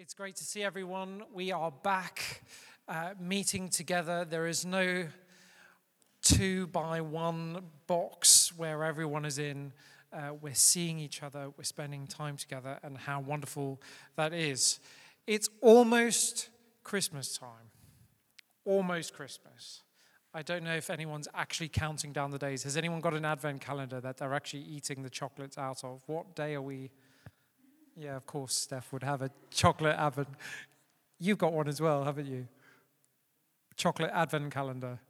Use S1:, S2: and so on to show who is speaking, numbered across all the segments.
S1: It's great to see everyone. We are back uh, meeting together. There is no two by one box where everyone is in. Uh, we're seeing each other, we're spending time together, and how wonderful that is. It's almost Christmas time. Almost Christmas. I don't know if anyone's actually counting down the days. Has anyone got an advent calendar that they're actually eating the chocolates out of? What day are we? Yeah, of course, Steph would have a chocolate advent. You've got one as well, haven't you? Chocolate advent calendar.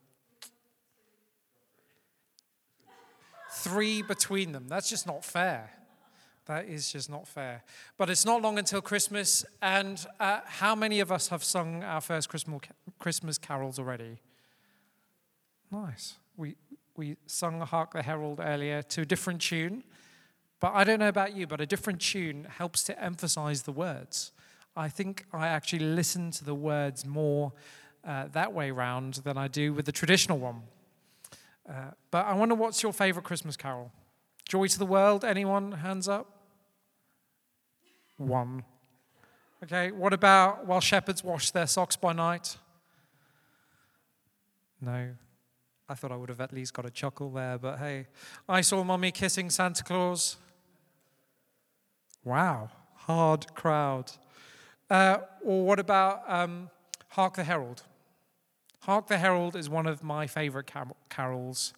S1: Three between them. That's just not fair. That is just not fair. But it's not long until Christmas, and uh, how many of us have sung our first Christmas carols already? Nice. We, we sung Hark the Herald earlier to a different tune. But I don't know about you, but a different tune helps to emphasize the words. I think I actually listen to the words more uh, that way round than I do with the traditional one. Uh, but I wonder what's your favorite Christmas carol? Joy to the World? Anyone? Hands up? One. Okay, what about While Shepherds Wash Their Socks by Night? No. I thought I would have at least got a chuckle there, but hey. I saw Mummy kissing Santa Claus. Wow, hard crowd. Uh, or what about um, Hark the Herald? Hark the Herald is one of my favorite car- carols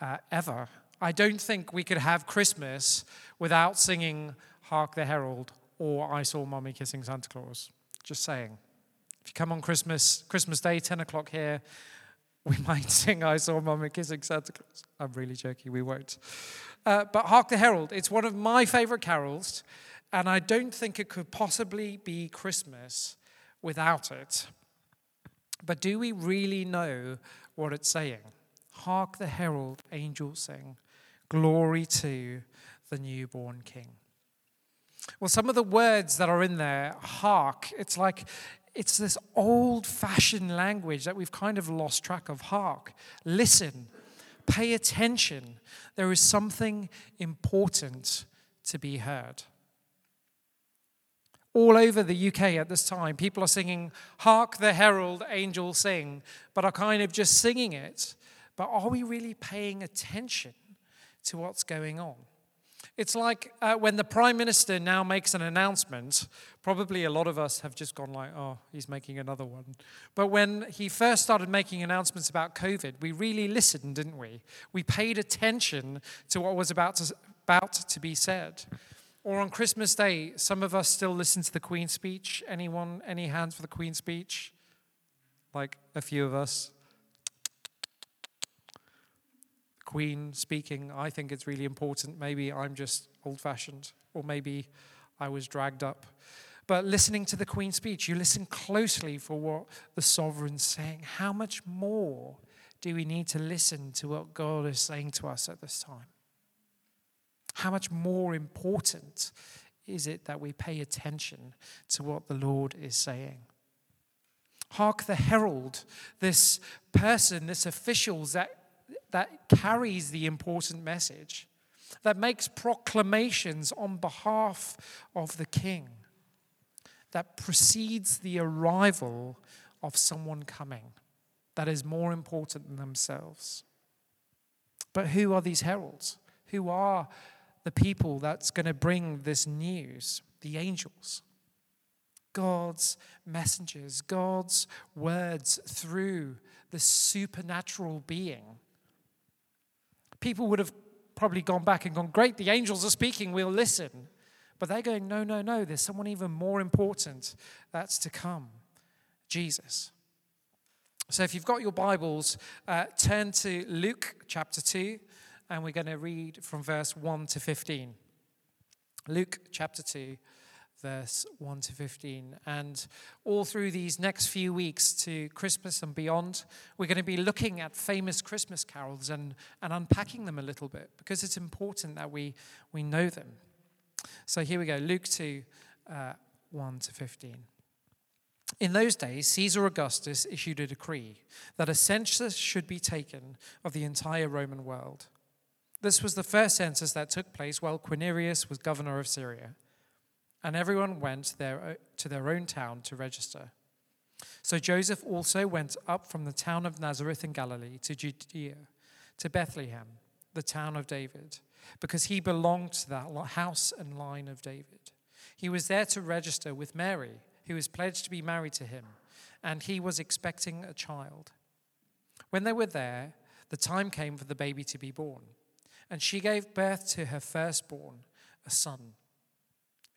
S1: uh, ever. I don't think we could have Christmas without singing Hark the Herald or I Saw Mummy Kissing Santa Claus. Just saying. If you come on Christmas, Christmas Day, 10 o'clock here, we might sing I Saw Mummy Kissing Santa Claus. I'm really joking, we won't. Uh, but Hark the Herald, it's one of my favorite carols, and I don't think it could possibly be Christmas without it. But do we really know what it's saying? Hark the herald angels sing, Glory to the newborn King. Well, some of the words that are in there, hark, it's like it's this old fashioned language that we've kind of lost track of. Hark, listen, pay attention. There is something important to be heard. All over the UK at this time, people are singing, Hark the Herald Angels Sing, but are kind of just singing it. But are we really paying attention to what's going on? It's like uh, when the Prime Minister now makes an announcement, probably a lot of us have just gone like, oh, he's making another one. But when he first started making announcements about COVID, we really listened, didn't we? We paid attention to what was about to, about to be said. Or on Christmas Day, some of us still listen to the Queen's speech. Anyone, any hands for the Queen's speech? Like a few of us. Queen speaking, I think it's really important. Maybe I'm just old fashioned, or maybe I was dragged up. But listening to the Queen's speech, you listen closely for what the sovereign's saying. How much more do we need to listen to what God is saying to us at this time? How much more important is it that we pay attention to what the Lord is saying? Hark the herald, this person, this official that that carries the important message, that makes proclamations on behalf of the king, that precedes the arrival of someone coming that is more important than themselves. But who are these heralds? Who are the people that's going to bring this news? The angels. God's messengers, God's words through the supernatural being people would have probably gone back and gone, Great, the angels are speaking, we'll listen. But they're going, No, no, no, there's someone even more important that's to come Jesus. So if you've got your Bibles, uh, turn to Luke chapter 2, and we're going to read from verse 1 to 15. Luke chapter 2 verse 1 to 15. And all through these next few weeks to Christmas and beyond, we're going to be looking at famous Christmas carols and, and unpacking them a little bit because it's important that we, we know them. So here we go Luke 2 uh, 1 to 15. In those days, Caesar Augustus issued a decree that a census should be taken of the entire Roman world. This was the first census that took place while Quirinius was governor of Syria. And everyone went their, uh, to their own town to register. So Joseph also went up from the town of Nazareth in Galilee to Judea, to Bethlehem, the town of David, because he belonged to that house and line of David. He was there to register with Mary, who was pledged to be married to him, and he was expecting a child. When they were there, the time came for the baby to be born, and she gave birth to her firstborn, a son.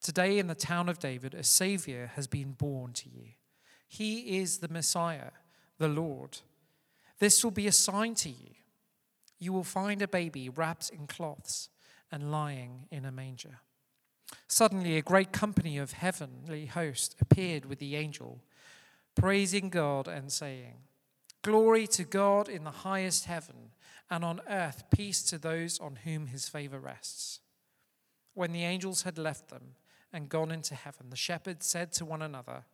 S1: Today in the town of David, a Savior has been born to you. He is the Messiah, the Lord. This will be a sign to you. You will find a baby wrapped in cloths and lying in a manger. Suddenly, a great company of heavenly hosts appeared with the angel, praising God and saying, Glory to God in the highest heaven, and on earth peace to those on whom his favor rests. When the angels had left them, and gone into heaven, the shepherds said to one another,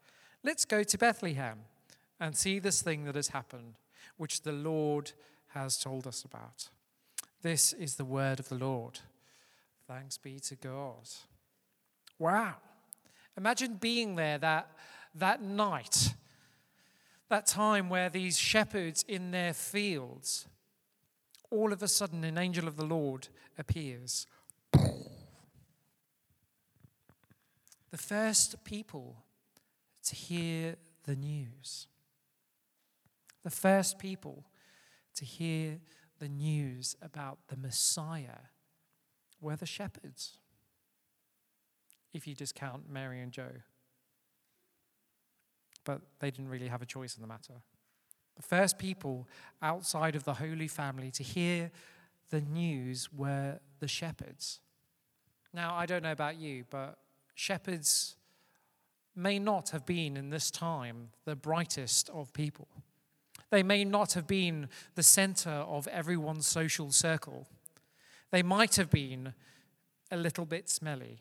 S1: Let's go to Bethlehem and see this thing that has happened, which the Lord has told us about. This is the word of the Lord. Thanks be to God. Wow. Imagine being there that, that night, that time where these shepherds in their fields, all of a sudden an angel of the Lord appears the first people to hear the news. The first people to hear the news about the Messiah were the shepherds, if you discount Mary and Joe. But they didn't really have a choice in the matter. The first people outside of the Holy Family to hear the news were the shepherds. Now, I don't know about you, but shepherds may not have been in this time the brightest of people. They may not have been the center of everyone's social circle. They might have been a little bit smelly.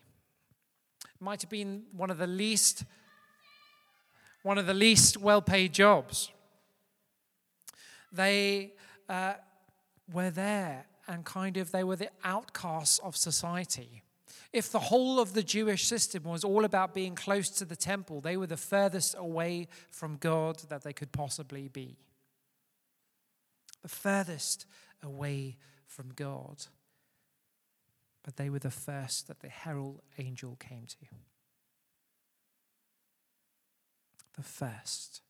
S1: Might have been one of the least one of the least well-paid jobs. They uh, were there and kind of they were the outcasts of society. If the whole of the Jewish system was all about being close to the temple, they were the furthest away from God that they could possibly be. The furthest away from God. But they were the first that the herald angel came to. The first.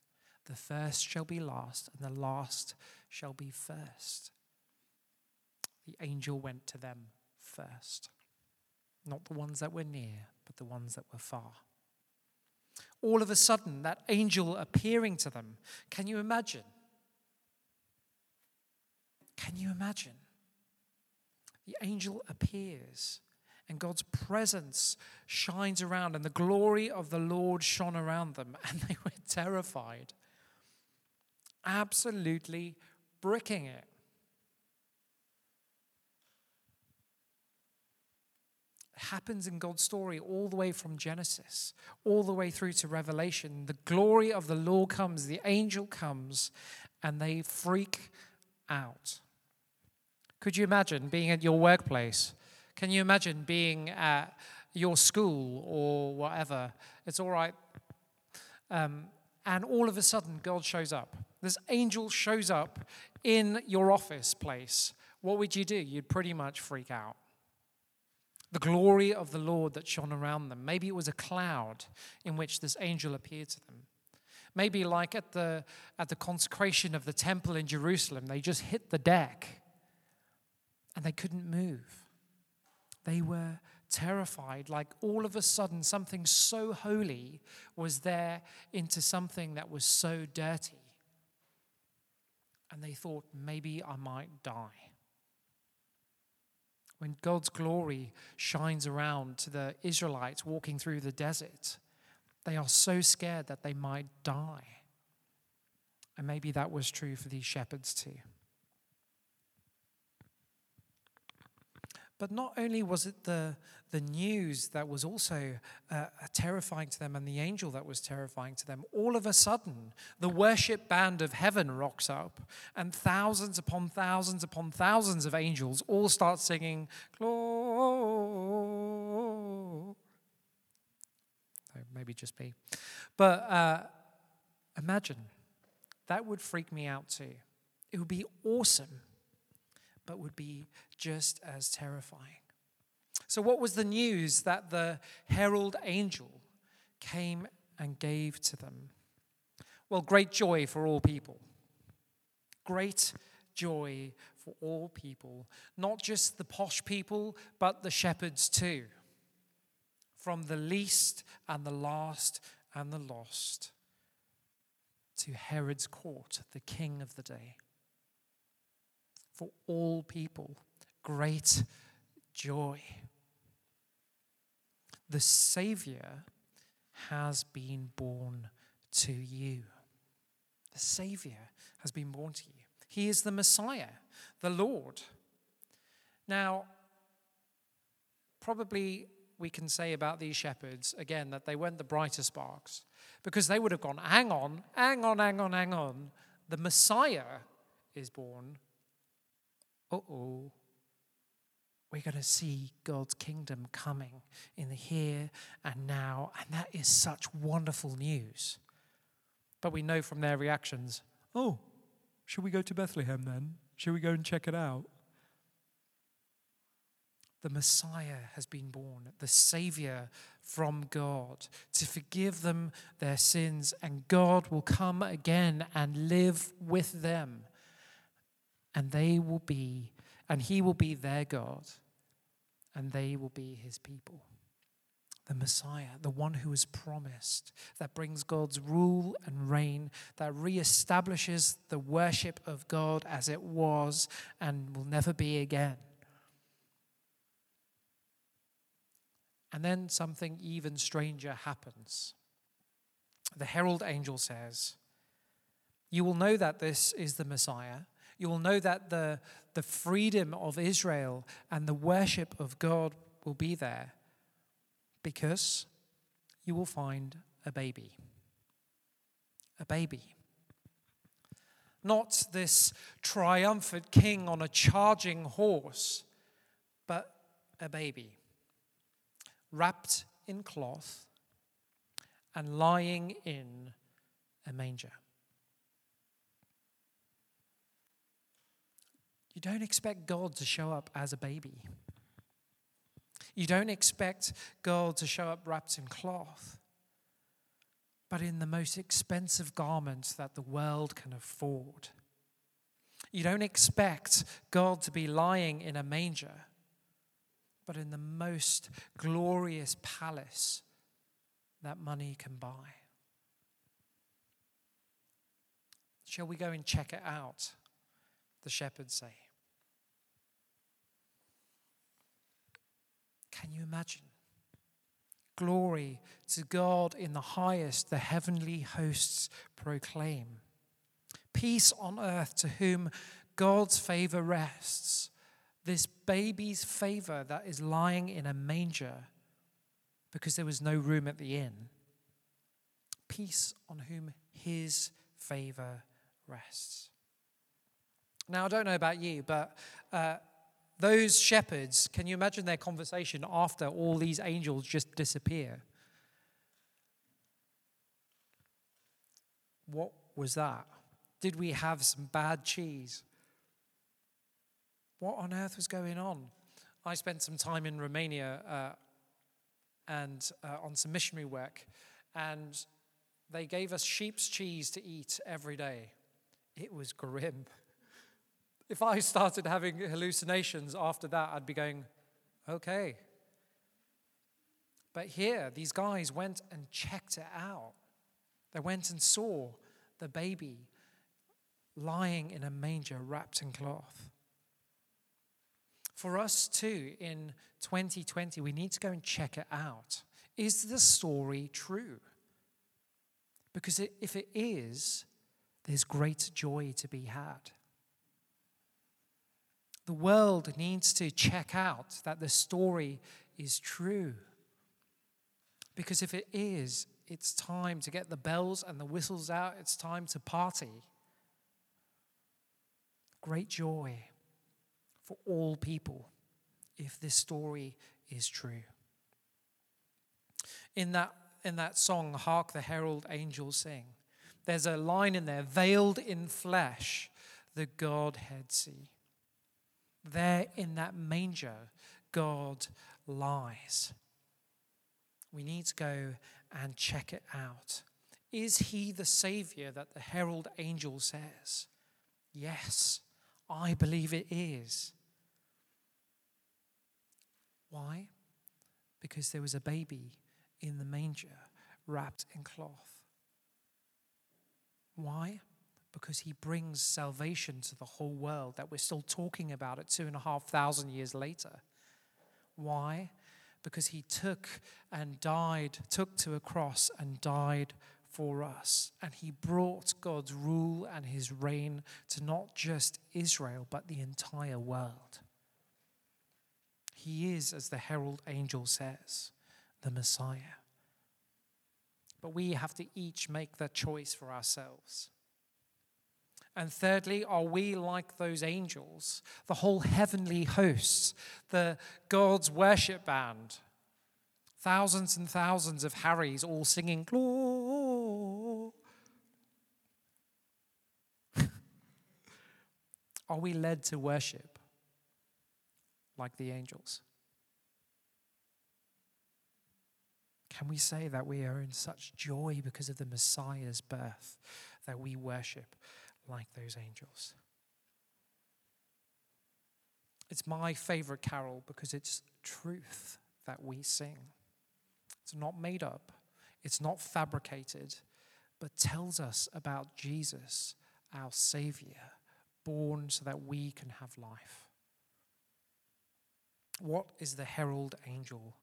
S1: The first shall be last, and the last shall be first. The angel went to them first. Not the ones that were near, but the ones that were far. All of a sudden, that angel appearing to them. Can you imagine? Can you imagine? The angel appears and God's presence shines around, and the glory of the Lord shone around them, and they were terrified. Absolutely bricking it. Happens in God's story all the way from Genesis, all the way through to Revelation. The glory of the Lord comes, the angel comes, and they freak out. Could you imagine being at your workplace? Can you imagine being at your school or whatever? It's all right. Um, and all of a sudden, God shows up. This angel shows up in your office place. What would you do? You'd pretty much freak out the glory of the Lord that shone around them. Maybe it was a cloud in which this angel appeared to them. Maybe, like at the, at the consecration of the temple in Jerusalem, they just hit the deck and they couldn't move. They were terrified, like all of a sudden something so holy was there into something that was so dirty. And they thought, maybe I might die when God's glory shines around to the Israelites walking through the desert, they are so scared that they might die. And maybe that was true for these shepherds too. But not only was it the, the news that was also uh, terrifying to them and the angel that was terrifying to them, all of a sudden, the worship band of heaven rocks up, and thousands upon thousands upon thousands of angels all start singing, Glory. Maybe just me. But uh, imagine, that would freak me out too. It would be awesome but would be just as terrifying. So, what was the news that the herald angel came and gave to them? Well, great joy for all people. Great joy for all people, not just the posh people, but the shepherds too. From the least and the last and the lost to Herod's court, the king of the day for all people. Great joy. The Savior has been born to you. The Savior has been born to you. He is the Messiah, the Lord. Now, probably we can say about these shepherds, again, that they weren't the brightest sparks, because they would have gone, hang on, hang on, hang on, hang on. The Messiah is born uh oh, we're going to see God's kingdom coming in the here and now. And that is such wonderful news. But we know from their reactions oh, should we go to Bethlehem then? Should we go and check it out? The Messiah has been born, the Savior from God, to forgive them their sins, and God will come again and live with them and they will be, and he will be their God, and they will be his people. The Messiah, the one who is promised, that brings God's rule and reign, that reestablishes the worship of God as it was and will never be again. And then something even stranger happens. The herald angel says, You will know that this is the Messiah you will know that the, the freedom of Israel and the worship of God will be there because you will find a baby. A baby. Not this triumphant king on a charging horse, but a baby wrapped in cloth and lying in a manger. You don't expect God to show up as a baby. You don't expect God to show up wrapped in cloth, but in the most expensive garments that the world can afford. You don't expect God to be lying in a manger, but in the most glorious palace that money can buy. Shall we go and check it out? The shepherds say. Can you imagine? Glory to God in the highest, the heavenly hosts proclaim. Peace on earth to whom God's favor rests. This baby's favor that is lying in a manger because there was no room at the inn. Peace on whom his favor rests. Now, I don't know about you, but uh, those shepherds, can you imagine their conversation after all these angels just disappear? What was that? Did we have some bad cheese? What on earth was going on? I spent some time in Romania uh, and uh, on some missionary work, and they gave us sheep's cheese to eat every day. It was grim. If I started having hallucinations after that, I'd be going, okay. But here, these guys went and checked it out. They went and saw the baby lying in a manger wrapped in cloth. For us too, in 2020, we need to go and check it out. Is the story true? Because if it is, there's great joy to be had. The world needs to check out that the story is true. Because if it is, it's time to get the bells and the whistles out. It's time to party. Great joy for all people if this story is true. In that, in that song, Hark the Herald Angels Sing, there's a line in there veiled in flesh, the Godhead see. There in that manger, God lies. We need to go and check it out. Is he the Savior that the herald angel says? Yes, I believe it is. Why? Because there was a baby in the manger wrapped in cloth. Why? Because he brings salvation to the whole world that we're still talking about it two and a half thousand years later. Why? Because he took and died, took to a cross and died for us. And he brought God's rule and his reign to not just Israel, but the entire world. He is, as the herald angel says, the Messiah. But we have to each make that choice for ourselves. And thirdly, are we like those angels, the whole heavenly hosts, the God's worship band? Thousands and thousands of Harrys all singing, Are we led to worship like the angels? Can we say that we are in such joy because of the Messiah's birth that we worship like those angels? It's my favorite carol because it's truth that we sing. It's not made up, it's not fabricated, but tells us about Jesus, our Savior, born so that we can have life. What is the herald angel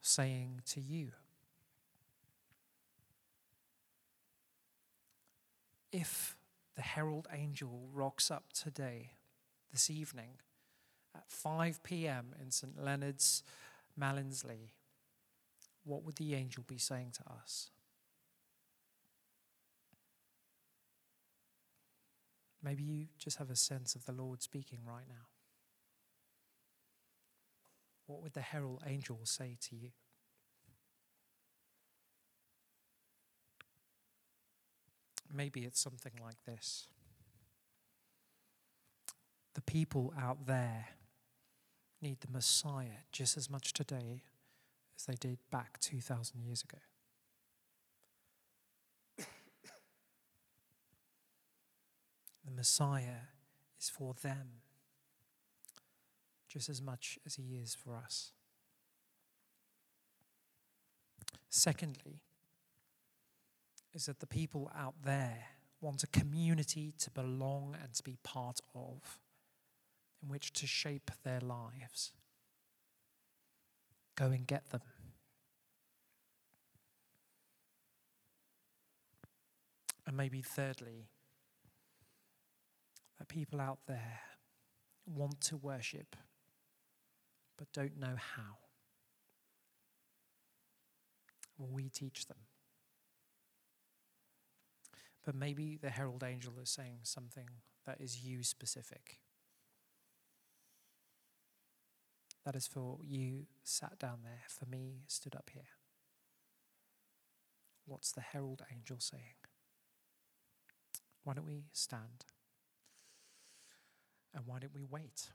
S1: saying to you? If the herald angel rocks up today, this evening, at 5 p.m. in St. Leonard's, Malinslee, what would the angel be saying to us? Maybe you just have a sense of the Lord speaking right now. What would the herald angel say to you? Maybe it's something like this The people out there need the Messiah just as much today as they did back 2,000 years ago. the Messiah is for them just as much as he is for us. Secondly, is that the people out there want a community to belong and to be part of, in which to shape their lives. Go and get them. And maybe thirdly, that people out there want to worship but don't know how. Will we teach them? But maybe the herald angel is saying something that is you specific. That is for you sat down there, for me stood up here. What's the herald angel saying? Why don't we stand? And why don't we wait?